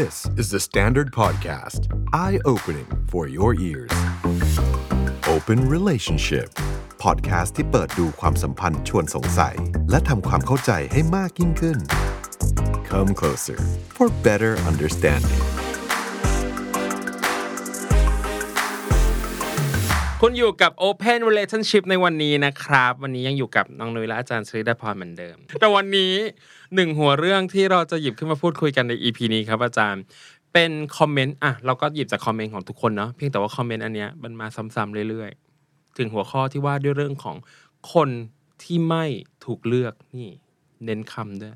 This is the Standard Podcast. Eye opening for your ears. Open Relationship. Podcast ที่เปิดดูความสัมพันธ์ชวนสงสัย และทำความเข้าใจให้มากยิ่งขึ้น Come closer for better understanding. คุณอยู่กับ Open Relationship ในวันนี้นะครับ วันนี้ยังอยู่กับน้องนุ้ยและอาจารย์ชริดาพรเหมือนเดิม แต่วันนี้ หนึ่งหัวเรื่องที่เราจะหยิบขึ้นมาพูดคุยกันใน EP นี้ครับอาจารย์ เป็นคอมเมนต์อะเราก็หยิบจากคอมเมนต์ของทุกคนเนาะเพียงแต่ว่าคอมเมนต์อันเนี้ยมันมาซ้ำๆเรื่อยๆ ถึงหัวข้อที่ว่าด้วยเรื่องของคนที่ไม่ถูกเลือกนี่ เน้นคำด้วย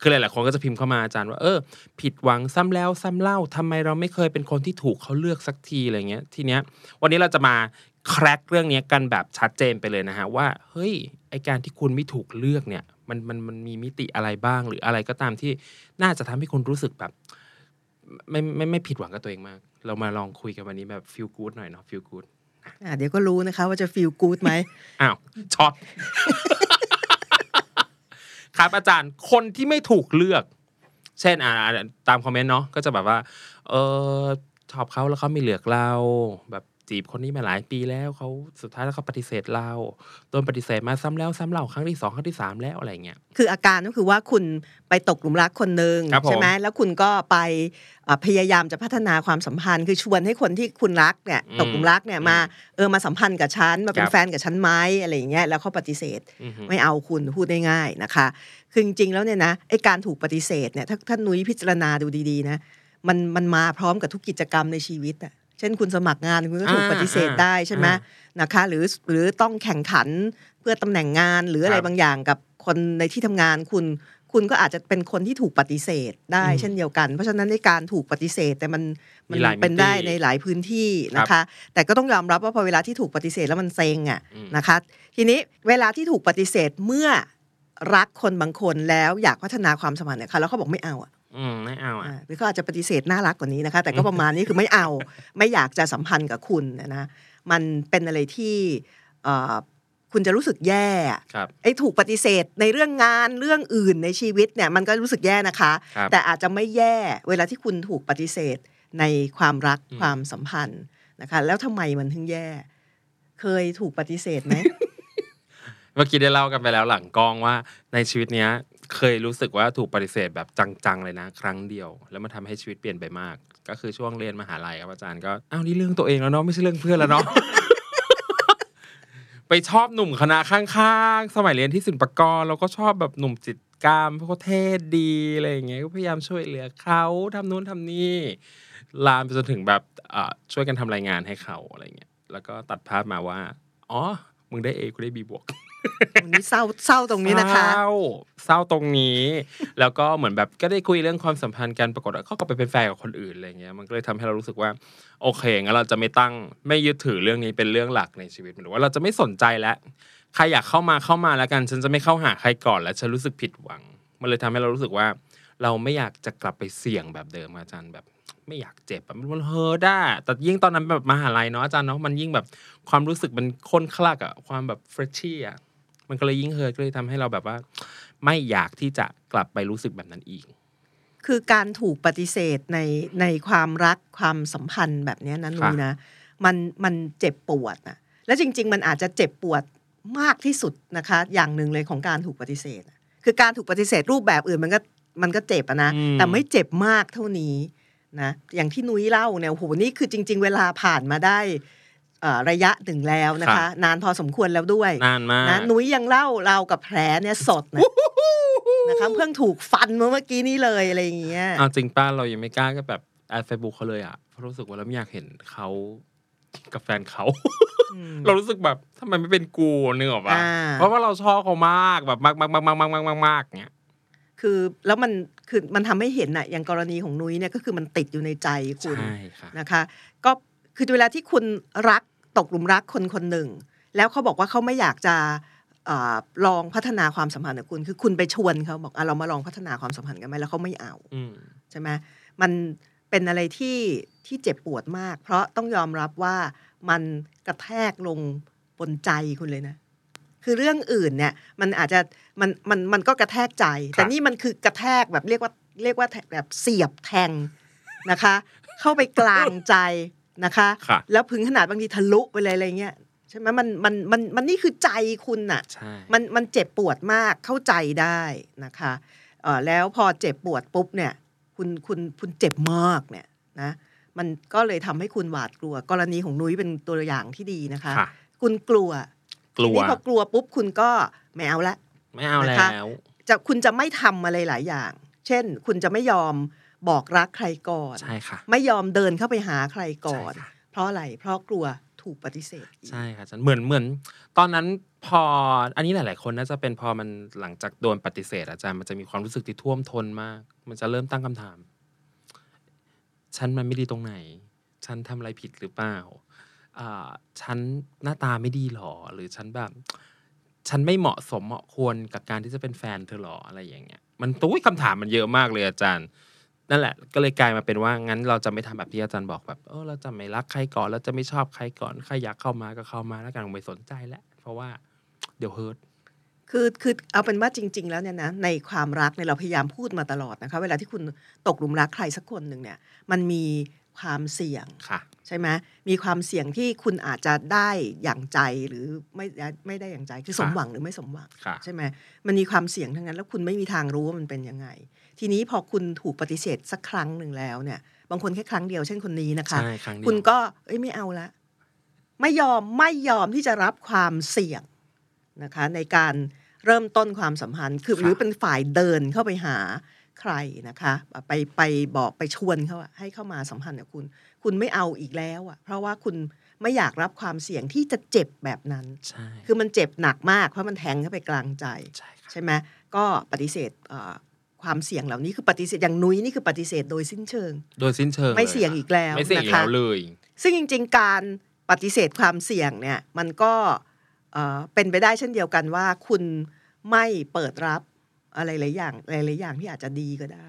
คือหลายๆคนก็จะพิมพ์เข้ามาอาจารย์ว่าเออ ผิดหวังซ้ำแล้วซ้ำเล่าทำไมเราไม่เคยเป็นคนที่ถูกเขาเลือกสักทีอะไรเงี้ย ทีเนี้ย วันนี้เราจะมาแคร็กเรื่องนี้กันแบบชัดเจนไปเลยนะฮะว่าเฮ้ยไอการที่คุณไม่ถูกเลือกเนี่ย มันมันมันมีมิติอะไรบ้าง หรืออะไรก็ตามที่น่าจะทำให้คุณรู้สึกแบบไม่ไม่ไม่ผิดหวังกับตัวเองมาก เรามาลองคุยกันวันนี้แบบ feel good หน่อยเนาะ feel goodอะเดี๋ยวก็รู้นะคะ ว่าจะ feel good ไหมอ้าวช็อตครับอาจารย์คนที่ไม่ถูกเลือก เช่นอ่าตามคอมเมนต์เนาะก็จะแบบว่า เออชอบเขาแล้วเขาไม่เลือกเรา แบบ จีบคนนี้มาหลายปีแล้วเขาสุดท้ายแล้วเขาปฏิเสธเราโดนปฏิเสธมาซ้ำแล้วซ้ำเล่าครั้งที่สองครั้งที่สามแล้วอะไรเงี้ยคืออาการก็คือว่าคุณไปตกหลุมรักคนหนึ่งครับผมใช่ไหมแล้วคุณก็ไปเอ่อพยายามจะพัฒนาความสัมพันธ์ คือชวนให้คนที่คุณรักเนี่ยอืมตกหลุมรักเนี่ยมาเออมาสัมพันธ์กับฉันมาเป็คนรับแฟนกับฉันไหมอะไรอย่างเงี้ยแล้วเขาปฏิเสธอือฮึไม่เอาคุณพูดได้ง่ายนะคะคือจริงๆแล้วเนี่ยนะไอ้การถูกปฏิเสธเนี่ยถ้าท่านนุ้ยพิจารณาดูดีๆนะมันมันมาพร้อมกับทุกกิจกรรมในชีวิตอะ เช่นคุณสมัครงานคุณก็ถูกอ่าปฏิเสธได้ใช่ไหมอ่านะคะหรือหรือต้องแข่งขันเพื่อตำแหน่งงานหรืออะไรครับบางอย่างกับคนในที่ทำงานคุณ คุณก็อาจจะเป็นคนที่ถูกปฏิเสธได้อืมเช่นเดียวกัน เพราะฉะนั้นในการถูกปฏิเสธแต่มันมัมีหลายมิติเป็นได้ในหลายพื้นที่นะคะ แต่ก็ต้องยอมรับว่าพอเวลาที่ถูกปฏิเสธแล้วมันเซ็งอะอืมนะคะ ทีนี้เวลาที่ถูกปฏิเสธเมื่อรักคนบางคนแล้วอยากพัฒนาความสัมพันธ์เนี่ยค่ะแล้วเขาบอกไม่เอาอะ อืมไม่เอาอะอ่าหรือเขาอาจจะปฏิเสธน่ารักกว่านี้นะคะ แต่ก็ประมาณนี้คือไม่เอาไม่อยากจะสัมพันธ์กับคุณนะนะมันเป็นอะไรที่เอ่อคุณจะรู้สึกแย่อะครับไอ้ถูกปฏิเสธในเรื่องงานเรื่องอื่นในชีวิตเนี่ยมันก็รู้สึกแย่นะคะครับแต่อาจจะไม่แย่เวลาที่คุณถูกปฏิเสธในความรักอืมความสัมพันธ์นะคะ แล้วทำไมมันถึงแย่ เคยถูกปฏิเสธไหมเมื่อกี้ได้เล่ากันไปแล้วหลังกล้องว่าในชีวิตเนี้ย เคยรู้สึกว่าถูกปฏิเสธแบบจังๆเลยนะ ครั้งเดียว แล้วมันทำให้ชีวิตเปลี่ยนไปมาก ก็คือช่วงเรียนมหาลัยครับอาจารย์ก็อ้าวนี่เรื่องตัวเองแล้วเนาะไม่ใช่เรื่องเพื่อนแล้วเนาะไปชอบหนุ่มคณะข้างๆ สมัยเรียนที่ศิลปากรเราก็ชอบแบบหนุ่มจิตกรรมเพราะเขาเท่ดีอะไรอย่างเงี้ยก็พยายามช่วยเหลือเขาทำนู้นทำนี่ลามไปจนถึงแบบช่วยกันทำรายงานให้เขาอะไรเงี้ยแล้วก็ตัดภาพมาว่า อ๋อ มึงได้เอกูได้บีบวก วันนี้เศร้าเศร้าตรงนี้นะคะเศร้าเศร้าตรงนี้ แล้วก็เหมือนแบบก็ได้คุยเรื่องความสัมพันธ์กันปรากฏว่าเขาก็ไปเป็นแฟนกับคนอื่นอะไรเงี้ยมันก็เลยทำให้เรารู้สึกว่า โอเคงั้นเราจะไม่ตั้งไม่ยึดถือเรื่องนี้เป็นเรื่องหลักในชีวิตหรือว่าเราจะไม่สนใจแล้วใครอยากเข้ามาเข้ามาแล้วกัน ฉันจะไม่เข้าหาใครก่อนแล้วฉันรู้สึกผิดหวัง มันเลยทำให้เรารู้สึกว่า เราไม่อยากจะกลับไปเสี่ยงแบบเดิมอาจารย์แบบไม่อยากเจ็บมันเฮอได้แต่ยิ่งตอนนั้นแบบมหาลัยเนาะอาจารย์เนาะมันยิ่งแบบความรู้สึกมันข้นคลั่กอะความแบบเฟรชชี่อะ มันก็เลยยิ่ง hurt ก็เลยทำให้เราแบบว่า ไม่อยากที่จะกลับไปรู้สึกแบบนั้นอีก คือการถูกปฏิเสธในในความรักความสัมพันธ์แบบเนี้ยนะนุ้ยนะมันมันเจ็บปวดนะและจริง ๆ มันอาจจะเจ็บปวดมากที่สุดนะคะ อย่างหนึ่งเลยของการถูกปฏิเสธอะคือการถูกปฏิเสธรูปแบบอื่นมันก็มันก็เจ็บอะนะอืมแต่ไม่เจ็บมากเท่านี้นะอย่างที่นุ้ยเล่าเนี่ยโอ้โหนี่คือจริง ๆ เวลาผ่านมาได้เอ่อ ระยะหนึ่งแล้วนะคะ นานพอสมควรแล้วด้วยนานมากนะนุ้ยยังเล่าเรากับแผลเนี่ยสดนะนะคะเพิ่งถูกฟันเมื่อกี้นี้เลยอะไรอย่างเงี้ยเอาจริงป้าเรายังไม่กล้าก็แบบแอดเฟซบุ๊กเขาเลยอะเพราะรู้สึกว่าเราไม่อยากเห็นเขากับแฟนเขา เรารู้สึกแบบทำไมไม่เป็นกูนึกออกปะอ่าเพราะว่าเราชอบเขามากแบบมากมากมากมากมากมากมากมากเงี้ยคือแล้วมันคือมันทำให้เห็นอะอย่างกรณีของนุ้ยเนี่ยก็คือมันติดอยู่ในใจคุณใช่ค่ะนะคะ ก็คือเวลาที่คุณรัก ตกหลุมรักคนคนหนึ่ง แล้วเขาบอกว่าเขาไม่อยากจะเออลองพัฒนาความสัมพันธ์กับคุณ คือคุณไปชวนเขาบอกอะเรามาลองพัฒนาความสัมพันธ์กันไหมแล้วเขาไม่เอาอืมใช่ไหมมันเป็นอะไรที่ที่เจ็บปวดมาก เพราะต้องยอมรับว่ามันกระแทกลงบนใจคุณเลยนะ คือเรื่องอื่นเนี่ยมันอาจจะมันมันมันก็กระแทกใจ แต่นี่มันคือกระแทกแบบเรียกว่าเรียกว่าแบบเสียบแทงนะคะ เข้าไปกลางใจ นะคะค่ะแล้วพึงขนาดบางทีทะลุไปเลยอะไรเงี้ยใช่ไหมมันมันมันมันนี่คือใจคุณน่ะใช่มันมันเจ็บปวดมากเข้าใจได้นะคะเอ่อแล้วพอเจ็บปวดปุ๊บเนี่ยคุณคุณคุณเจ็บมากเนี่ยนะมันก็เลยทำให้คุณหวาดกลัว กรณีของนุ้ยเป็นตัวอย่างที่ดีนะคะค่ะคุณกลัวกลัทีวนี้พอกลัวปุ๊บคุณก็ไม่เอาละไม่เอาแล้นะคะวจะคุณจะไม่ทำอะไรหลายอย่าง เช่น คุณจะไม่ยอม บอกรักใครก่อนใช่ค่ะไม่ยอมเดินเข้าไปหาใครก่อนใช่ค่ะเพราะอะไรเพราะกลัวถูกปฏิเสธอีกใช่ค่ะอาจารย์เหมือนเหมือน ตอนนั้นพออันนี้หลาย ๆ คนน่าจะเป็นพอมันหลังจากโดนปฏิเสธ อาจารย์มันจะมีความรู้สึกที่ท่วมท้นมาก มันจะเริ่มตั้งคำถาม ฉันมันไม่ดีตรงไหน ฉันทำอะไรผิดหรือเปล่าอ่าฉันหน้าตาไม่ดีหรอ หรือฉันแบบ ฉันไม่เหมาะสมเหมาะควรกับการที่จะเป็นแฟนเธอหรออะไรอย่างเงี้ย มันตุ้ยคำถามมันเยอะมากเลยอาจารย์ นั่นแหละ ก็เลยกลายมาเป็นว่างั้นเราจะไม่ทำแบบที่อาจารย์บอกแบบเออเราจะไม่รักใครก่อน เราจะไม่ชอบใครก่อนใครอยากเข้ามาก็เข้ามาแล้วกันไม่สนใจแล้วเพราะว่าเดี๋ยวเฮิร์ตคือคือเอาเป็นว่าจริง ๆ แล้วเนี่ยนะในความรักเนี่ยเราพยายามพูดมาตลอดนะคะ เวลาที่คุณตกหลุมรักใครสักคนหนึ่งเนี่ย มันมี ความเสี่ยงค่ะใช่ไหมมีความเสี่ยงที่คุณอาจจะได้อย่างใจหรือไม่ไม่ได้อย่างใจคือสมหวังหรือไม่สมหวังค่ะใช่ไหมมันมีความเสี่ยงทั้งนั้น แล้วคุณไม่มีทางรู้ว่ามันเป็นยังไง ทีนี้พอคุณถูกปฏิเสธสักครั้งหนึ่งแล้วเนี่ย บางคนแค่ครั้งเดียวเช่นคนนี้นะคะใช่ครั้งเดียวคุณก็เอ้ยไม่เอาละไม่ยอมไม่ยอมที่จะรับความเสี่ยงนะคะ ในการเริ่มต้นความสัมพันธ์คือหรือเป็นฝ่ายเดินเข้าไปหา ใครนะคะไปไปบอกไปชวนเขาอะให้เข้ามาสัมพันธ์กับคุณ คุณไม่เอาอีกแล้วอะเพราะว่าคุณไม่อยากรับความเสี่ยงที่จะเจ็บแบบนั้นใช่คือมันเจ็บหนักมากเพราะมันแทงเข้าไปกลางใจ ใช่ค่ะใช่ไหมก็ปฏิเสธเอ่อความเสี่ยงเหล่านี้คือปฏิเสธอย่างนุ้ยนี่คือปฏิเสธโดยสิ้นเชิง โดยสิ้นเชิง ไม่ลเสี่ยงค่ะอีกแล้วไม่เสี่ยงอีกนะคะแล้วเลย ซึ่งจริง ๆ การปฏิเสธความเสี่ยงเนี่ยมันก็เอ่อเป็นไปได้เช่นเดียวกันว่า คุณไม่เปิดรับ อะไรหลายอย่างหลายๆอย่างที่อาจจะดีก็ได้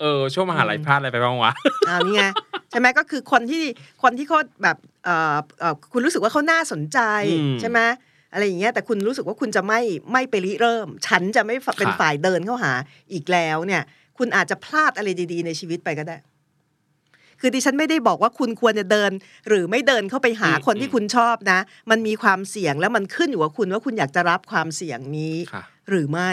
เออ ช่วงมหาลัยพลาดอะไรไปบ้างวะอ่านี่ไงใช่ไหมก็คือคนที่คนที่เขาแบบเอ่อเอ่อคุณรู้สึกว่าเขาน่าสนใจอืมใช่ไหมอะไรอย่างเงี้ยแต่คุณรู้สึกว่าคุณจะไม่ไม่ไปริเริ่ม ฉันจะไม่เป็นค่ะฝ่ายเดินเข้าหาอีกแล้วเนี่ย คุณอาจจะพลาดอะไรดี ๆ ในชีวิตไปก็ได้ คือดิฉันไม่ได้บอกว่าคุณควรจะเดิน หรือไม่เดินเข้าไปหาอืมคนที่คุณชอบนะ มันมีความเสี่ยงแล้วมันขึ้นอยู่กับคุณว่าคุณอยากจะรับความเสี่ยงนี้ค่ะ หรือไม่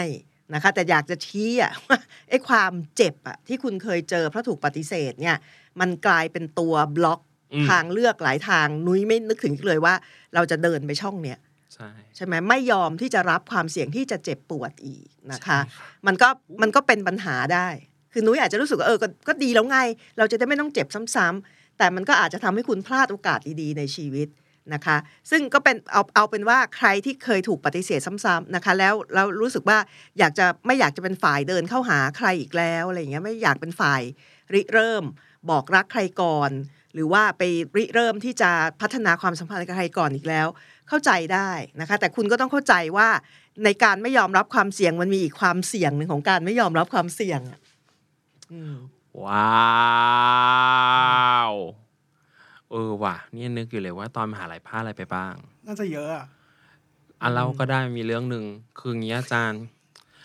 นะคะแต่อยากจะชี้อะว่าไอ้ความเจ็บอะที่คุณเคยเจอเพราะถูกปฏิเสธเนี่ยมันกลายเป็นตัวบล็อกอืมทางเลือกหลายทางนุ้ยไม่นึกถึงเลยว่า เราจะเดินไปช่องเนี้ยใช่ใช่ไหมไม่ยอมที่จะรับความเสี่ยงที่จะเจ็บปวดอีกนะคะใช่ค่ะมันก็มันก็เป็นปัญหาได้ คือนุ้ยอาจจะรู้สึกว่าเออก็ก็ดีแล้วไง เราจะได้ไม่ต้องเจ็บซ้ำๆแต่มันก็อาจจะทำให้คุณพลาดโอกาสดีๆในชีวิต นะคะ ซึ่งก็เป็นเอาเอาเป็นว่าใครที่เคยถูกปฏิเสธซ้ำๆนะคะ แล้วแล้วรู้สึกว่าอยากจะไม่อยากจะเป็นฝ่ายเดินเข้าหาใครอีกแล้วอะไรอย่างเงี้ยไม่อยากเป็นฝ่ายริเริ่ม บอกรักใครก่อน หรือว่าไปริเริ่มที่จะพัฒนาความสัมพันธ์กับใครก่อนอีกแล้ว เข้าใจได้นะคะ แต่คุณก็ต้องเข้าใจว่าในการไม่ยอมรับความเสี่ยงมันมีอีกความเสี่ยงหนึ่งของการไม่ยอมรับความเสี่ยงอะว้าว เออว่ะนี่นึกอยู่เลยว่าตอนมหาลัยพลาดอะไรไปบ้าง น่าจะเยอะอะอะเราก็ได้มีเรื่องหนึ่งคืออย่างนี้อาจารย์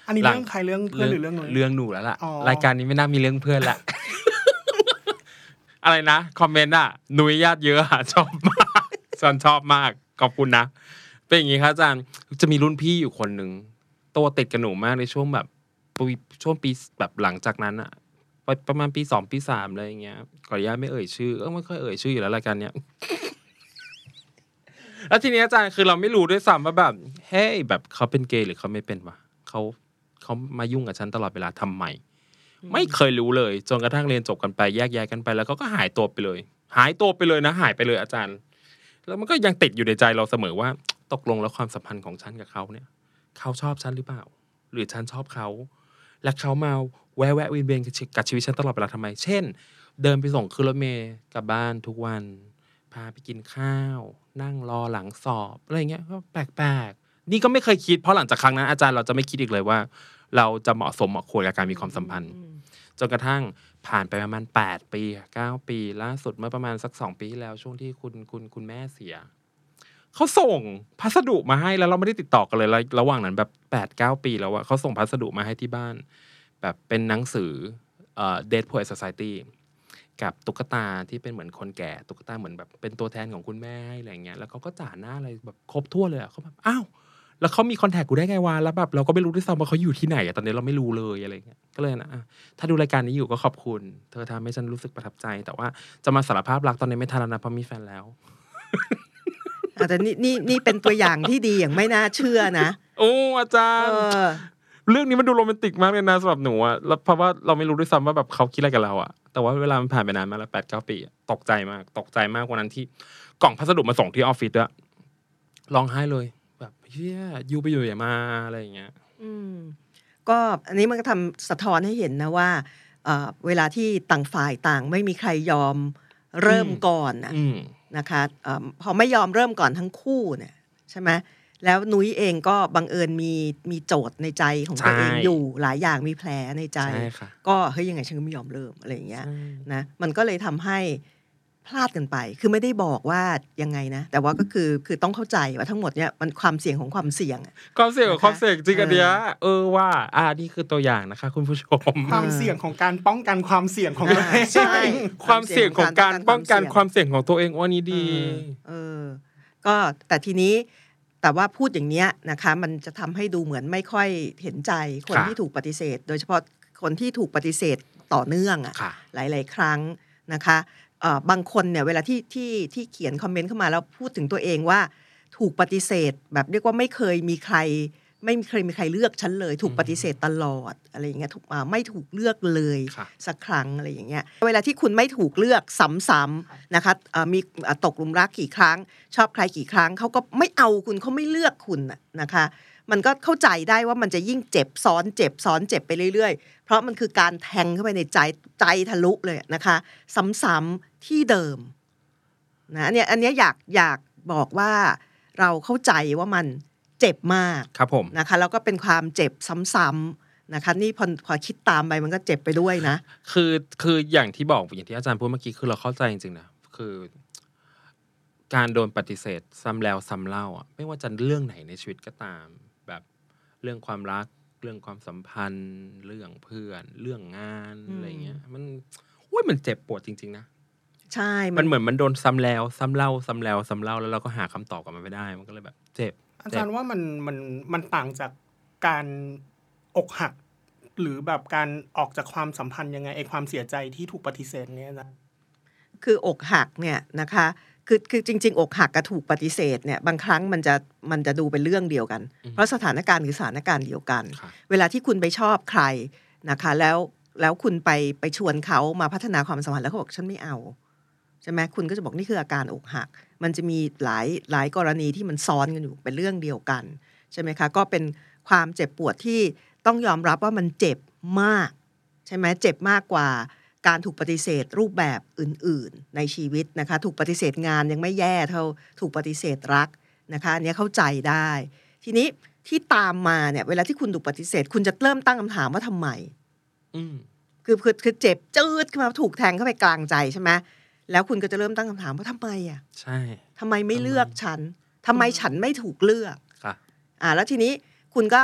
อันนี้หลัง เรื่องใครเรื่องเพื่อนหรือเรื่องหนู เรื่องหนูแล้วล่ะ อ๋อ รายการนี้ไม่น่ามีเรื่องเพื่อนละ อะไรนะ คอมเมนต์อะหนุยญาติเยอะอะชอบมากฉันชอบมาก ขอบคุณนะ เป็นอย่างนี้ครับอาจารย์ จะมีรุ่นพี่อยู่คนหนึ่งโตติดกับหนูมากในช่วงแบบปีช่วงปีแบบหลังจากนั้นอะไปประมาณปีสองปีสามอะไรอย่างเงี้ย ขออนุญาตไม่เอ่ยชื่อเออไม่ค่อยเอ่ยชื่ออยู่แล้วรายการเนี้ยแล้วทีนี้อาจารย์คือเราไม่รู้ด้วยซ้ำว่าแบบเฮ้ยแบบเขาเป็นเกย์หรือเขาไม่เป็นวะเขาเขามายุ่งกับฉันตลอดเวลาทำไมไม่เคยรู้เลยจนกระทั่งเรียนจบกันไปแยกย้ายกันไปแล้วเขาก็หายตัวไปเลย หายตัวไปเลยนะ หายไปเลยอาจารย์ แล้วมันก็ยังติดอยู่ในใจเราเสมอว่า ตกลงแล้วความสัมพันธ์ของฉันกับเขาเนี่ย เขาชอบฉันหรือเปล่า หรือฉันชอบเขา และเขามาแวะแวะเวียนเวียนกับชีวิตฉันตลอดเวลาทำไม เช่น เดินไปส่งขึ้นรถเมล์กลับบ้านทุกวัน พาไปกินข้าว นั่งรอหลังสอบอะไรเงี้ยก็แปลกๆ นี่ก็ไม่เคยคิดเพราะหลังจากครั้งนั้นอาจารย์เราจะไม่คิดอีกเลยว่า เราจะเหมาะสมเหมาะควรกับการมีความสัมพันธ์จนกระทั่งผ่านไปประมาณ 8 ปีเก้าปีล่าสุดเมื่อประมาณสักสองปีที่แล้วช่วงที่คุณคุณคุณแม่เสียเขาส่งพัสดุมาให้แล้วเราไม่ได้ติดต่อกันเลยแล้วระหว่างนั้นแบบ8ปดเก้าปีแล้วอะเขาส่งพัสดุมาให้ที่บ้าน แบบเป็นหนังสือเอ่อ Dead Poet Society กับตุ๊กตาที่เป็นเหมือนคนแก่ตุ๊กตาเหมือนแบบเป็นตัวแทนของคุณแม่ให้อะไรเงี้ยแล้วเขาก็จ่าหน้าอะไรแบบครบทั่วเลยอะเขาแบบอ้าวแล้วเขามีคอนแทคกูได้ไงวะแล้วแบบเราก็ไม่รู้ด้วยซ้ำว่าเขาอยู่ที่ไหนอะตอนนี้เราไม่รู้เลยอะไรเงี้ยก็เลยนะอะถ้าดูรายการนี้อยู่ก็ขอบคุณ เธอทำให้ฉันรู้สึกประทับใจ แต่ว่าจะมาสารภาพรักตอนนี้ไม่ทันแล้วนะเพราะมีแฟนแล้วอะแต่นี่นี่นี่เป็นตัวอย่างที่ดีอย่างไม่น่าเชื่อนะโอ้อาจาเอรย์อเรื่องนี้มันดูโรแมนติกมากเลยนะสำหรับหนูอะแล้วเพราะว่าเราไม่รู้ด้วยซ้ำว่าแบบเขาคิดอะไรกับเราอะ แต่ว่าเวลามันผ่านไปนานมาแล้วแปดเก้าปีอะตกใจมาก ตกใจมากกว่านั้นที่กล่องพัสดุมาส่งที่ออฟฟิศอะร้องไห้เลย แบบเฮียยูไปอยู่ไหนมาอะไรอย่างเงี้ย อืม ก็อันนี้มันก็ทำสะท้อนให้เห็นนะว่าเอ่อเวลาที่ต่างฝ่ายต่างไม่มีใครยอมเริ่มอืมก่อนน่ะอืมนะคะเออพอไม่ยอมเริ่มก่อนทั้งคู่เนี่ยใช่ไหม แล้วนุ้ยเองก็บังเอิญมีมีโจทย์ในใจของตัวเองใช่อยู่หลายอย่างมีแผลในใจใช่ค่ะก็เฮ้ยยังไงฉันก็ไม่ยอมเริ่มอะไรอย่างเงี้ยใช่นะมันก็เลยทำให้พลาดกันไป คือไม่ได้บอกว่ายังไงนะ แต่ว่าก็คือคือต้องเข้าใจว่าทั้งหมดเนี่ยมันความเสี่ยงของความเสี่ยงอะความเสี่ยงกับนะคะความเสี่ยงจริงอันเนี้ยเออเออว่าอ่านี่คือตัวอย่างนะคะ คุณผู้ชม ความเสี่ยงของการป้องกันความเสี่ยงของตัวเองใช่ความเสี่ยงของการป้องกันความเสี่ยงของตัวเองว่านี้ดี เออ ก็แต่ทีนี้ แต่ว่าพูดอย่างเนี้ยนะคะมันจะทำให้ดูเหมือนไม่ค่อยเห็นใจคนค่ะที่ถูกปฏิเสธ โดยเฉพาะคนที่ถูกปฏิเสธต่อเนื่องอะค่ะหลาย ๆ ครั้งนะคะเอ่อบางคนเนี่ยเวลาที่ที่ที่เขียนคอมเมนต์เข้ามาแล้วพูดถึงตัวเองว่าถูกปฏิเสธ แบบเรียกว่าไม่เคยมีใคร ไม่เคยมีใครเลือกฉันเลย ถูกปฏิเสธตลอดอะไรอย่างเงี้ยถูกอ่าไม่ถูกเลือกเลยค่ะสักครั้งอะไรอย่างเงี้ยเวลาที่คุณไม่ถูกเลือกซ้ำๆนะคะเอ่อมีอ่าตกหลุมรักกี่ครั้ง ชอบใครกี่ครั้งเขาก็ไม่เอาคุณเขาไม่เลือกคุณน่ะนะคะมันก็เข้าใจได้ว่ามันจะยิ่งเจ็บซ้อนเจ็บซ้อนเจ็บไปเรื่อยๆ เพราะมันคือการแทงเข้าไปในใจใจทะลุเลยนะคะ ซ้ำๆที่เดิมนะอันเนี้ยอันเนี้ยอยากอยากบอกว่าเราเข้าใจว่ามัน เจ็บมากครับผมนะคะ แล้วก็เป็นความเจ็บซ้ำๆนะคะ นี่พอพอคิดตามไปมันก็เจ็บไปด้วยนะ คือคืออย่างที่บอกอย่างที่อาจารย์พูดเมื่อกี้คือเราเข้าใจจริงๆนะคือ การโดนปฏิเสธซ้ำแล้วซ้ำเล่าอะไม่ว่าจะเรื่องไหนในชีวิตก็ตาม แบบเรื่องความรัก เรื่องความสัมพันธ์ เรื่องเพื่อน เรื่องงานอืมอะไรเงี้ย มันอุ้ยมันเจ็บปวดจริง ๆ นะใช่ มันเหมือนมันโดนซ้ำแล้ว ซ้ำเล่า ซ้ำแล้ว ซ้ำเล่า แล้วเราก็หาคำตอบกับมันไม่ได้ มันก็เลยแบบ เจ็บ อาจารย์ว่ามันมันมันต่างจากการอกหัก หรือแบบการออกจากความสัมพันธ์ยังไงไอความเสียใจที่ถูกปฏิเสธเนี่ยนะคืออกหักเนี่ยนะคะคือคือจริง ๆ อกหักกับถูกปฏิเสธเนี่ยบางครั้งมันจะมันจะดูเป็นเรื่องเดียวกันอืมเพราะสถานการณ์คือสถานการณ์เดียวกันค่ะเวลาที่คุณไปชอบใครนะคะ แล้วแล้วคุณไปไปชวนเขามาพัฒนาความสัมพันธ์แล้วเขาบอกฉันไม่เอาใช่ไหมคุณก็จะบอกนี่คืออาการอกหัก มันจะมีหลายหลายกรณีที่มันซ้อนกันอยู่เป็นเรื่องเดียวกันใช่ไหมคะก็เป็นความเจ็บปวดที่ต้องยอมรับว่ามันเจ็บมาก ใช่ไหมเจ็บมากกว่าการถูกปฏิเสธรูปแบบอื่น ๆ ในชีวิตนะคะ ถูกปฏิเสธงานยังไม่แย่เท่าถูกปฏิเสธรักนะคะอันเนี้ยเข้าใจได้ ทีนี้ที่ตามมาเนี่ยเวลาที่คุณถูกปฏิเสธ คุณจะเริ่มตั้งคำถามว่าทำไม อืมคือคือคือเจ็บจืดขึ้นมาถูกแทงเข้าไปกลางใจใช่ไหม แล้วคุณก็จะเริ่มตั้งคำถามว่าทำไมอะใช่ทำไมไม่เลือกฉันทำไมฉันไม่ถูกเลือกค่ะอ่า แล้วทีนี้คุณก็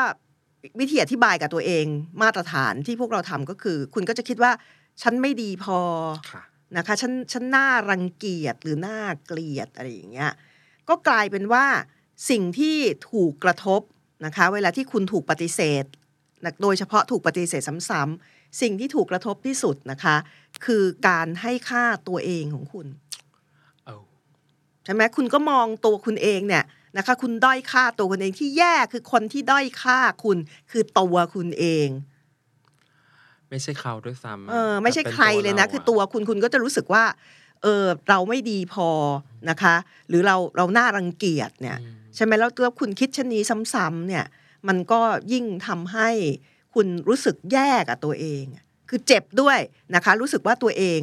วิธีอธิบายกับตัวเองมาตรฐานที่พวกเราทำก็คือ คุณก็จะคิดว่าฉันไม่ดีพอค่ะนะคะฉันฉันน่ารังเกียจหรือน่าเกลียดอะไรอย่างเงี้ยก็กลายเป็นว่าสิ่งที่ถูกกระทบนะคะ เวลาที่คุณถูกปฏิเสธนะโดยเฉพาะถูกปฏิเสธซ้ำๆ สิ่งที่ถูกกระทบที่สุดนะคะ คือการให้ค่าตัวเองของคุณเอาใช่ไหมคุณก็มองตัวคุณเองเนี่ยนะคะ คุณด้อยค่าตัวคุณเองที่แย่คือคนที่ด้อยค่าคุณคือตัวคุณเอง ไม่ใช่เขาด้วยซ้ำะเออไม่ใช่แต่ป็ใครเลยนะาคือตัวคุณคุณก็จะรู้สึกว่า เออเราไม่ดีพอนะคะ หรือเราเราน่ารังเกียจเนี่ยอืมใช่ไหมแล้วแล้วคุณคิดเช่นนี้ซ้ำๆเนี่ย มันก็ยิ่งทำให้ คุณรู้สึกแย่กับตัวเอง คือเจ็บด้วยนะคะ รู้สึกว่าตัวเอง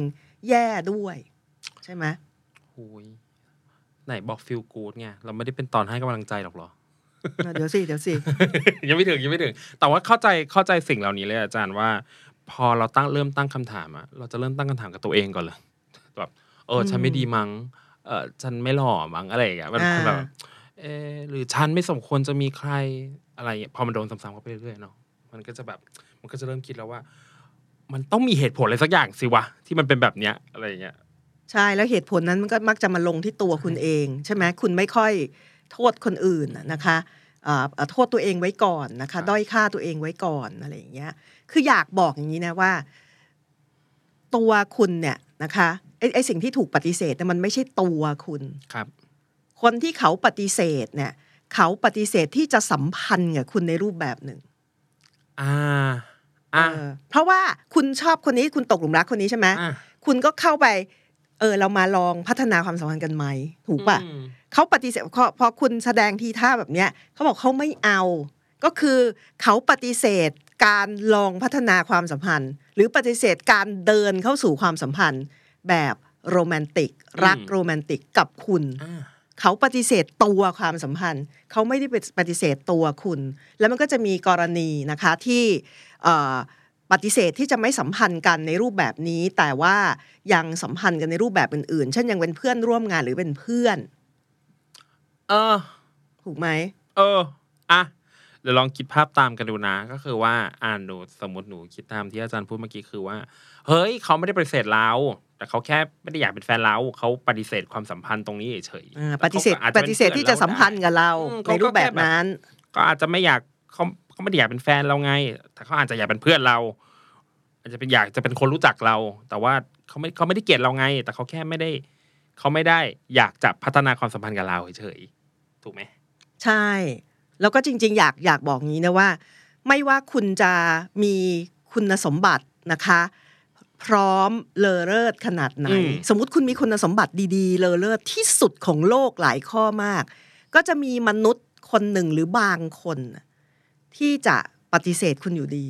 แย่ด้วย ใช่ไหมโอ้ยไหนบอกฟิลกูดไงเราไม่ได้เป็นตอนให้กำลังใจหรอกเหรอเดี๋ยวสิเดี๋ยวสิยังไม่ถึงยังไม่ถึง แต่ว่าเข้าใจเข้าใจสิ่งเหล่านี้เลยอาจารย์ว่า พอเราตั้งเริ่มตั้งคำถามอะเราจะเริ่มตั้งคำถามกับตัวเองก่อนเลยแบบเออฉันไม่ดีมั้งเออฉันไม่หล่อมั้งอะไรอย่างเงี้ยมันอ่าแบบเออหรือฉันไม่สมควรจะมีใครอะไรอย่างเงี้ยพอมันโดนซ้ำๆเข้าไปเรื่อยๆเนาะ มันก็จะแบบมันก็จะเริ่มคิดแล้วว่า มันต้องมีเหตุผลอะไรสักอย่างสิวะที่มันเป็นแบบเนี้ยอะไรอย่างเงี้ยใช่แล้วเหตุผลนั้นมันก็มักจะมาลงที่ตัวคุณเอง ใช่ไหมคุณไม่ค่อยโทษคนอื่นน่ะนะคะอ่าอ่าโทษตัวเองไว้ก่อนนะครัคะบด้อยค่าตัวเองไว้ก่อนอะไรอย่างเงี้ย คืออยากบอกอย่างนี้นะว่า ตัวคุณเนี่ยนะคะไอ้ไอ้สิ่งที่ถูกปฏิเสธเนี่ยมันไม่ใช่ตัวคุณครับ คนที่เขาปฏิเสธเนี่ย เขาปฏิเสธที่จะสัมพันธ์กับคุณในรูปแบบหนึ่ง อ่าอ่าเออเพราะว่าคุณชอบคนนี้คุณตกหลุมรักคนนี้ใช่ไหมอ่าคุณก็เข้าไป เออ เรามาลองพัฒนาความสัมพันธ์กันไหมถูกปะอืมเขาปฏิเสธพอพอคุณแสดงทีท่าแบบเนี้ยเขาบอกเขาไม่เอา ก็คือเขาปฏิเสธการลองพัฒนาความสัมพันธ์ หรือปฏิเสธการเดินเข้าสู่ความสัมพันธ์แบบโรแมนติก รักโรแมนติกกับคุณอ่า เขาปฏิเสธตัวความสัมพันธ์ เขาไม่ได้ปฏิเสธตัวคุณ แล้วมันก็จะมีกรณีนะคะที่เอ่อปฏิเสธที่จะไม่สัมพันธ์กันในรูปแบบนี้ แต่ว่ายังสัมพันธ์กันในรูปแบบอื่นๆ เช่นยังเป็นเพื่อนร่วมงานหรือเป็นเพื่อน เออ ถูกไหม เออ อะ เดี๋ยวลองคิดภาพตามกันดูนะ ก็คือว่า อ่านหนูสมมติหนูคิดตามที่อาจารย์พูดเมื่อกี้คือว่า เฮ้ย เขาไม่ได้ปฏิเสธเรา แต่เขาแค่ไม่ได้อยากเป็นแฟนเราเขาปฏิเสธความสัมพันธ์ตรงนี้เฉยอ่าๆปฏิเสธขาก็อาจปจะป็นฏิเสธที่จะสัมพันธ์กับเราอืมในรูปแบบนั้น ก็อาจจะไม่อยากเขาเขาไม่ได้อยากเป็นแฟนเราไง แต่เขาอาจจะอยากเป็นเพื่อนเรา อาจจะเป็นอยากจะเป็นคนรู้จักเรา แต่ว่าเขาไม่เขาไม่ได้เกลียดเราไง แต่เขาแค่ไม่ได้เขาไม่ได้อยากจะพัฒนาความสัมพันธ์กับเราเฉยๆถูกไหมใช่ แล้วก็จริง ๆ อยากอยากบอกงี้นะว่า ไม่ว่าคุณจะมีคุณสมบัตินะคะ พร้อมเลอเลิศขนาดไหนอืมสมมุติคุณมีคุณสมบัติดีๆ เลอเลิศที่สุดของโลกหลายข้อมาก ก็จะมีมนุษย์คนหนึ่งหรือบางคนน่ะที่จะปฏิเสธคุณอยู่ดี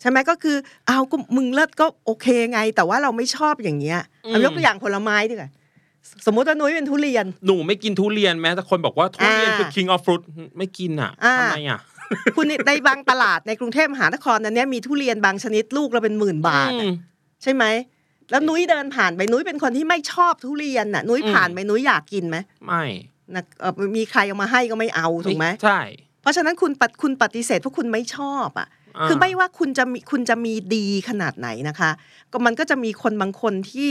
ใช่ไหมก็คือเอาก็มึงเลิศก็โอเคไง แต่ว่าเราไม่ชอบอย่างเงี้ยเอายกตัวอย่างผลไม้ดีกว่าสมมติว่านุ้ยเป็นทุเรียน หนูไม่กินทุเรียนแม้แต่คนบอกว่าทุเรียนอ่าคือ king of fruit ไม่กินอะอ่าทำไมอะ คุณในบางตลาดในกรุงเทพมหานครนั้นเนี้ยมีทุเรียนบางชนิดลูกเราเป็นหมื่นบาทอือะมใช่ไหมแล้วนุ้ยเดินผ่านไปนุ้ยเป็นคนที่ไม่ชอบทุเรียนน่ะ นุ้ยอืมผ่านไปนุ้ยอยากกินไหมไม่นะเอ่อมีใครเอามาให้ก็ไม่เอาถูกไหมใช่ เพราะฉะนั้นคุณปฏิคุณปฏิเสธเพราะคุณไม่ชอบอะาคือไม่ว่าคุณจะมีคุณจะมีดีขนาดไหนนะคะ ก็มันก็จะมีคนบางคนที่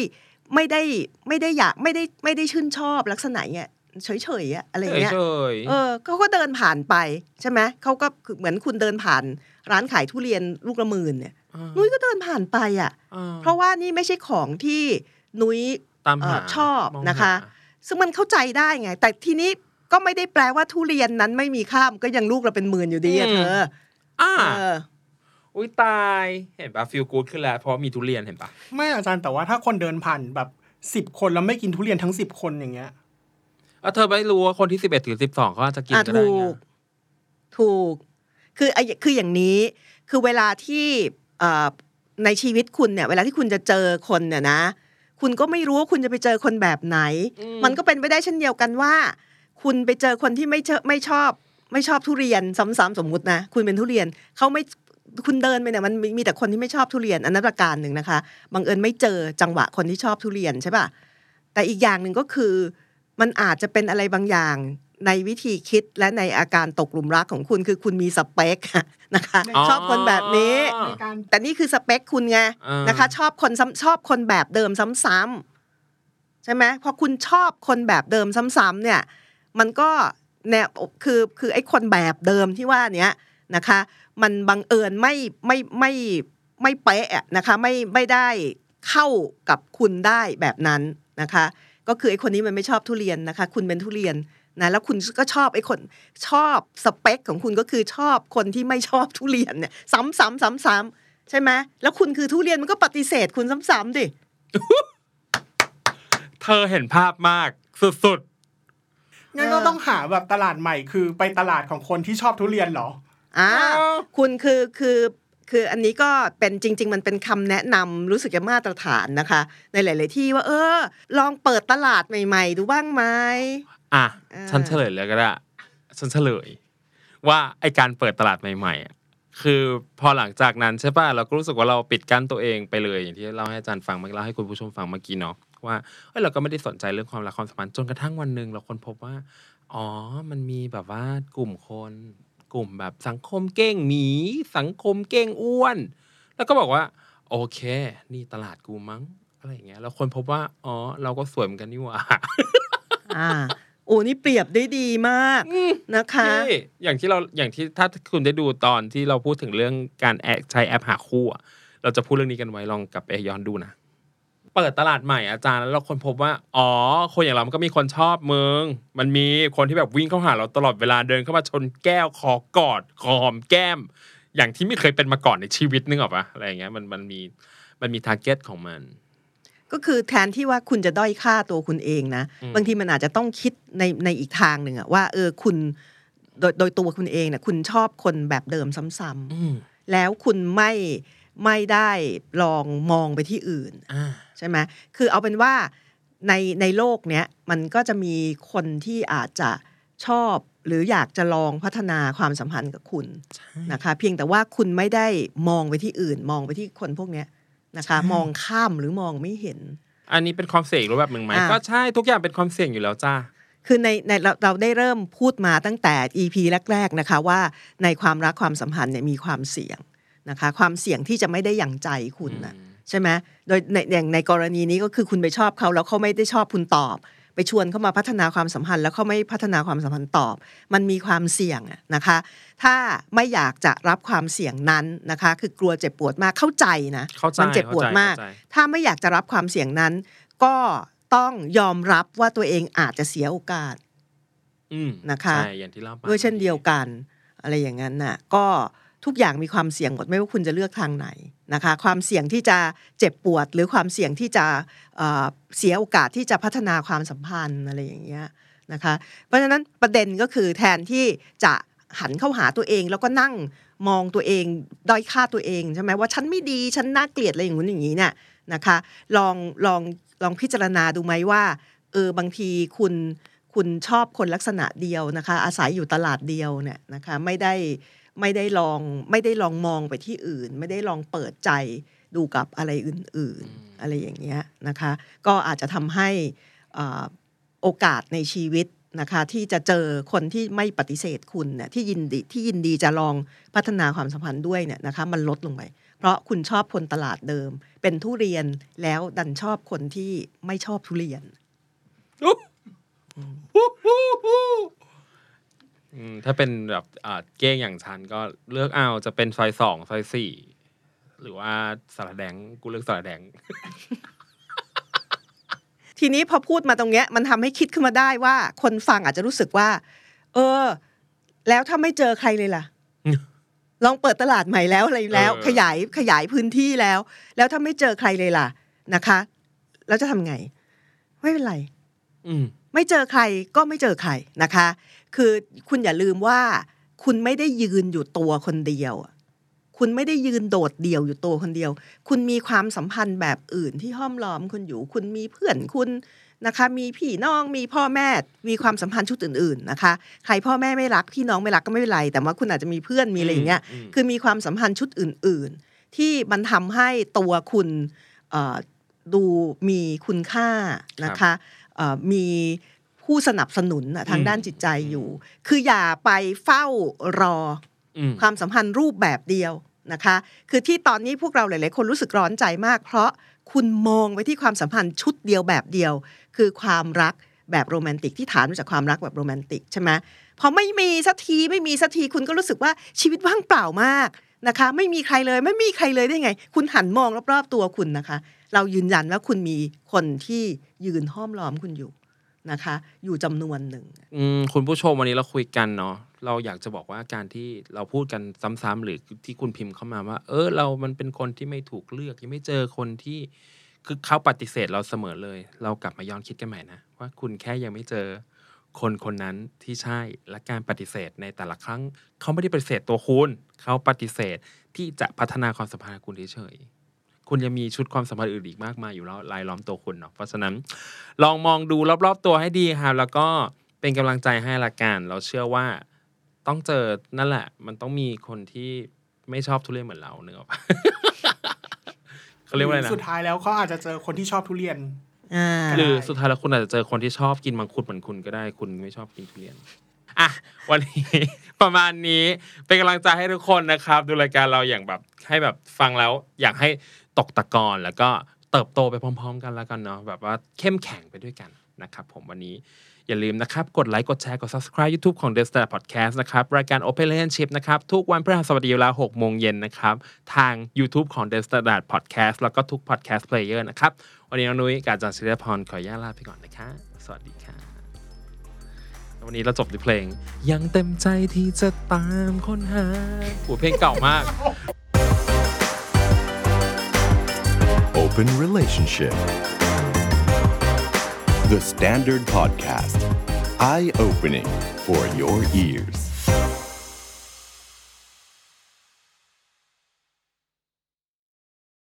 ไม่ได้ไม่ได้อยากไม่ได้ไม่ได้ชื่นชอบลักษณะเนี้ย เฉยๆอะอะไรอย่างเงี้ยเฉยๆเออเขาก็เดินผ่านไปใช่ไหมเขาก็คือเหมือนคุณเดินผ่าน ร้านขายทุเรียนลูกละหมื่นเนี่ยานุ้ยก็เดินผ่านไปอะอ่เพราะว่านี่ไม่ใช่ของที่นุ้ยตามหาเอ่อชอบมงนะคะหาซึ่งมันเข้าใจได้ไง แต่ทีนี้ก็ไม่ได้แปลว่าทุเรียนนั้นไม่มีค่ามนก็ยังลูกเราเป็นหมื่นอยู่ดีอะเธออ่าเอออุ้ยตายเห็นปะฟีลกู๊ดขึ้นแล้ว เพราะมีทุเรียนเห็นปะไม่อาจารย์แต่ว่าถ้าคนเดินผ่านแบบสิบคนแล้วไม่กินทุเรียนทั้งสิบคนอย่างเงี้ย เออเธอไม่รู้ว่าคนที่สิบเอ็ดถึงสิบสองเขาอาจจะกินอะก็ได้ถูไงกถูก คือไอ้คืออย่างนี้ คือเวลาที่เอ่อในชีวิตคุณเนี่ย เวลาที่คุณจะเจอคนเนี่ยนะ คุณก็ไม่รู้ว่าคุณจะไปเจอคนแบบไหน มันก็เป็นไปได้เช่นเดียวกันว่า คุณไปเจอคนที่ไม่เชไม่ชอบ ไม่ชอบทุเรียนซ้ำๆสมมุตินะ คุณเป็นทุเรียนเขาไม่คุณเดินไปเนี่ยมันมีมีแต่คนที่ไม่ชอบทุเรียนอันนั้นประการหนึ่งนะคะบังเอิญไม่เจอจังหวะคนที่ชอบทุเรียนใช่ป่ะแต่อีกอย่างหนึ่งก็คือ มันอาจจะเป็นอะไรบางอย่างในวิธีคิดและในอาการตกหลุมรักของคุณคือคุณมีสเปคนะคะชอบคนแบบนี้อ๋อในการแต่นี่คือสเปคคุณไงอ่านนะคะ ชอบคนซ้ำชอบคนแบบเดิมซ้ำๆใช่ไหมพอคุณชอบคนแบบเดิมซ้ำๆเนี่ย มันก็แนวคือคือไอ้คนแบบเดิมที่ว่าเนี้ยนะคะ มันบังเอิญไม่ไม่ไม่ไม่เป๊ะอะนะคะไม่ไม่ได้เข้ากับคุณได้แบบนั้นนะคะ ก็คือไอ้คนนี้มันไม่ชอบทุเรียนนะคะ คุณเป็นทุเรียนนะแล้วคุณก็ชอบไอ้คนชอบสเปคของคุณก็คือชอบคนที่ไม่ชอบทุเรียนเนี่ยซ้ำซ้ำซ้ำซ้ำใช่ไหมแล้วคุณคือทุเรียนมันก็ปฏิเสธคุณซ้ำๆดิเธอเห็นภาพมากสุดๆงั้นก็ต้องหาแบบตลาดใหม่คือไปตลาดของคนที่ชอบทุเรียนเหรออ่าอ๋อคุณคือคือ คืออันนี้ก็เป็นจริง ๆ มันเป็นคำแนะนำรู้สึกจะมาตรฐานนะคะ ในหลาย ๆ ที่ว่า เออ ลองเปิดตลาดใหม่ ๆ ดูบ้างไหมๆอะอ่าฉันเฉลยเลยก็ได้ฉันเฉลย ว่าไอการเปิดตลาดใหม่ๆอะคือพอหลังจากนั้นใช่ป่ะเราก็รู้สึกว่าเราปิดกั้นตัวเองไปเลยอย่างที่เล่าให้อาจารย์ฟังเมื่อกี้เล่าให้คุณผู้ชมฟังเมื่อกี้เนาะว่าเอ้ยเราก็ไม่ได้สนใจเรื่องความรักความสัมพันธ์จนกระทั่งวันหนึ่งเราค้นพบว่า อ๋อ มันมีแบบว่ากลุ่มคน กลุ่มแบบสังคมเก้งหมี สังคมเก้งอ้วน แล้วก็บอกว่า โอเค นี่ตลาดกูมั้งอะไรอย่างเงี้ยแล้วคนพบว่าอ๋อเราก็สวยเหมือนกันนี่หว่าอ่าโอ้นี่เปรียบได้ดีมากนะคะที่อย่างที่เราอย่างที่ถ้าคุณได้ดูตอนที่เราพูดถึงเรื่องการแอใช้แอปหาคู่อะเราจะพูดเรื่องนี้กันไว้ลองกลับไปย้อนดูนะ เปิดตลาดใหม่อาจารย์แล้วเราค้นพบว่า อ๋อ คนอย่างเรามันก็มีคนชอบมึง มันมีคนที่แบบวิ่งเข้าหาเราตลอดเวลาเดินเข้ามาชนแก้วคอกอดคอหอมแก้ม อย่างที่ไม่เคยเป็นมาก่อนในชีวิตนึกออกปะอะไรอย่างเงี้ยมันมันมีมันมี target ของมัน ก็คือแทนที่ว่าคุณจะด้อยค่าตัวคุณเองนะอืมบางทีมันอาจจะต้องคิดในในอีกทางหนึ่งอะว่า เออคุณโดยโดยตัวคุณเองเนี่ยคุณชอบคนแบบเดิมซ้ำอืมๆแล้วคุณไม่ ไม่ได้ลองมองไปที่อื่นอ่าใช่ไหมคือเอาเป็นว่าในในโลกเนี้ยมันก็จะมีคนที่อาจจะชอบหรืออยากจะลองพัฒนาความสัมพันธ์กับคุณนะคะ เพียงแต่ว่าคุณไม่ได้มองไปที่อื่น มองไปที่คนพวกเนี้ยนะคะ มองข้ามหรือมองไม่เห็น อันนี้เป็นความเสี่ยงรูปแบบหนึ่งไหมอ่าก็ใช่ทุกอย่างเป็นความเสี่ยงอยู่แล้วจ้าคือในในเราเราได้เริ่มพูดมาตั้งแต่ EP แรก ๆนะคะว่าในความรักความสัมพันธ์เนี่ยมีความเสี่ยง นะคะความเสี่ยงที่จะไม่ได้อย่างใจคุณนะใช่ไหมโดยในอย่างในกรณีนี้ก็คือคุณไปชอบเขาแล้วเขาไม่ได้ชอบคุณตอบ ไปชวนเขามาพัฒนาความสัมพันธ์แล้วเขาไม่พัฒนาความสัมพันธ์ตอบ มันมีความเสี่ยงอะนะคะ ถ้าไม่อยากจะรับความเสี่ยงนั้นนะคะ คือกลัวเจ็บปวดมากเข้าใจนะเข้าใจมันเจ็บปวดมากเข้าใจถ้าไม่อยากจะรับความเสี่ยงนั้น ก็ต้องยอมรับว่าตัวเองอาจจะเสียโอกาสอืมนะคะใช่อย่างที่เล่าไปด้วยเช่นเดียวกัน อะไรอย่างนั้นน่ะ ก็ ทุกอย่างมีความเสี่ยงหมดไม่ว่าคุณจะเลือกทางไหนนะคะความเสี่ยงที่จะเจ็บปวด หรือความเสี่ยงที่จะเเสียโอกาสที่จะพัฒนาความสัมพันธ์อะไรอย่างเงี้ยนะคะเพราะฉะนั้นประเด็นก็คือแทนที่จะหันเข้าหาตัวเองแล้วก็นั่งมองตัวเองด้อยค่าตัวเองใช่ไหมว่าฉันไม่ดีฉันน่าเกลียดอะไรอย่างนู้นอย่างนี้เนี่ยนะคะลองลองลองพิจารณาดูไหมว่าเออบางทีคุณคุณชอบคนลักษณะเดียวนะคะอาศัยอยู่ตลาดเดียวเนี่ยนะคะไม่ได้ ไม่ได้ลองไม่ได้ลองมองไปที่อื่น ไม่ได้ลองเปิดใจดูกับอะไรอื่น ๆ อะไรอย่างเงี้ยนะคะ ก็อาจจะทำให้อ่าโอกาสในชีวิตนะคะที่จะเจอคนที่ไม่ปฏิเสธคุณเนี่ยที่ยินดีที่ยินดีจะลองพัฒนาความสัมพันธ์ด้วยเนี่ยนะคะมันลดลงไป เพราะคุณชอบคนตลาดเดิม เป็นทุเรียนแล้วดันชอบคนที่ไม่ชอบทุเรียนอืม ถ้าเป็นแบบอ่าเก้งอย่างฉันก็เลือกเอาจะเป็นซอยสองซอยสี่หรือว่าสระแดงกูเลือกสระแดง ทีนี้พอพูดมาตรงเนี้ย มันทำให้คิดขึ้นมาได้ว่า คนฟังอาจจะรู้สึกว่า เออ แล้วถ้าไม่เจอใครเลยล่ะ ลองเปิดตลาดใหม่แล้วอะไรแล้วเออขยายขยายพื้นที่แล้ว แล้วถ้าไม่เจอใครเลยล่ะนะคะแล้วจะทำไง ไม่เป็นไร อืมไม่เจอใครก็ไม่เจอใครนะคะ คือคุณอย่าลืมว่า คุณไม่ได้ยืนอยู่ตัวคนเดียวอะคุณไม่ได้ยืนโดดเดี่ยวอยู่ตัวคนเดียว คุณมีความสัมพันธ์แบบอื่นที่ห้อมล้อมคุณอยู่ คุณมีเพื่อนคุณนะคะ มีพี่น้องมีพ่อแม่มีความสัมพันธ์ชุดอื่นๆนะคะ ใครพ่อแม่ไม่รักพี่น้องไม่รักก็ไม่เป็นไร แต่ว่าคุณอาจจะมีเพื่อนมีอะไรอย่างเงี้ยอืมอืมคือมีความสัมพันธ์ชุดอื่น ๆ ที่มันทำให้ตัวคุณเอ่อดูมีคุณค่านะคะเอ่อมี ผู้สนับสนุนน่ะทางด้านจิตใจอยู่ คืออย่าไปเฝ้ารออืมความสัมพันธ์รูปแบบเดียวนะคะ คือที่ตอนนี้พวกเราหลายๆ คนรู้สึกร้อนใจมาก เพราะคุณมองไปที่ความสัมพันธ์ชุดเดียวแบบเดียว คือความรักแบบโรแมนติกที่ฐานมาจากความรักแบบโรแมนติกใช่ไหมพอไม่มีสักทีไม่มีสักทีคุณก็รู้สึกว่าชีวิตว่างเปล่ามากนะคะ ไม่มีใครเลยไม่มีใครเลยได้ไง คุณหันมองรอบๆตัวคุณนะคะ เรายืนยันว่าคุณมีคนที่ยืนห้อมล้อมคุณอยู่ นะคะ อยู่จำนวนหนึ่งคุณผู้ชมวันนี้เราคุยกันเนาะเราอยากจะบอกว่าการที่เราพูดกันซ้ำๆหรือที่คุณพิมพ์เข้ามาว่า เออเรามันเป็นคนที่ไม่ถูกเลือกยังไม่เจอคนที่คือเขาปฏิเสธเราเสมอเลย เรากลับมาย้อนคิดกันใหม่นะ ว่าคุณแค่ยังไม่เจอคนคนนั้นที่ใช่และการปฏิเสธในแต่ละครั้ง เขาไม่ได้ปฏิเสธตัวคุณ เขาปฏิเสธที่จะพัฒนาความสัมพันธ์กับคุณเฉย คุณยังมีชุดความสัมพันธ์อื่นอีกมากมายอยู่แล้วรายล้อมตัวคุณเนาะเพราะฉะนั้น ลองมองดูรอบๆตัวให้ดีครับแล้วก็เป็นกำลังใจให้ละกันเราเชื่อว่าต้องเจอนั่นแหละ มันต้องมีคนที่ไม่ชอบทุเรียนเหมือนเราเนกอะเขาเรียกว่าอะไรนะสุดท้ายแล้วเขาอาจจะเจอคนที่ชอบทุเรียนอ่าหรือสุดท้ายแล้วคุณอาจจะเจอคนที่ชอบกินมังคุดเหมือนคุณก็ได้ คุณไม่ชอบกินทุเรียน อะวันนี้ประมาณนี้เป็นกำลังใจให้ทุกคนนะครับ ดูรายการเราอย่างแบบให้แบบฟังแล้วอยากให้ตกตะกอนแล้วก็เติบโตไปพร้อม ๆ กันแล้วกันเนาะแบบว่าเข้มแข็งไปด้วยกันนะครับผมวันนี้อย่าลืมนะครับ กดไลค์ กดแชร์ กด subscribe YouTube ของ The Standard Podcast นะครับ รายการ Open Relationship นะครับ ทุกวันพฤหัสบดีเวลา6โมงเย็นนะครับ ทาง YouTube ของ The Standard Podcast แล้วก็ทุก podcast player นะครับ วันนี้น้องนุ้ยกาจารย์ศิริพรขออนุญาตลาไปก่อนนะคะ สวัสดีค่ะ วันนี้เราจบด้วยเพลง ยังเต็มใจที่จะตามค้นหาโอ้เพลงเก่ามาก Open Relationship The Standard Podcast Eye Opening for your ears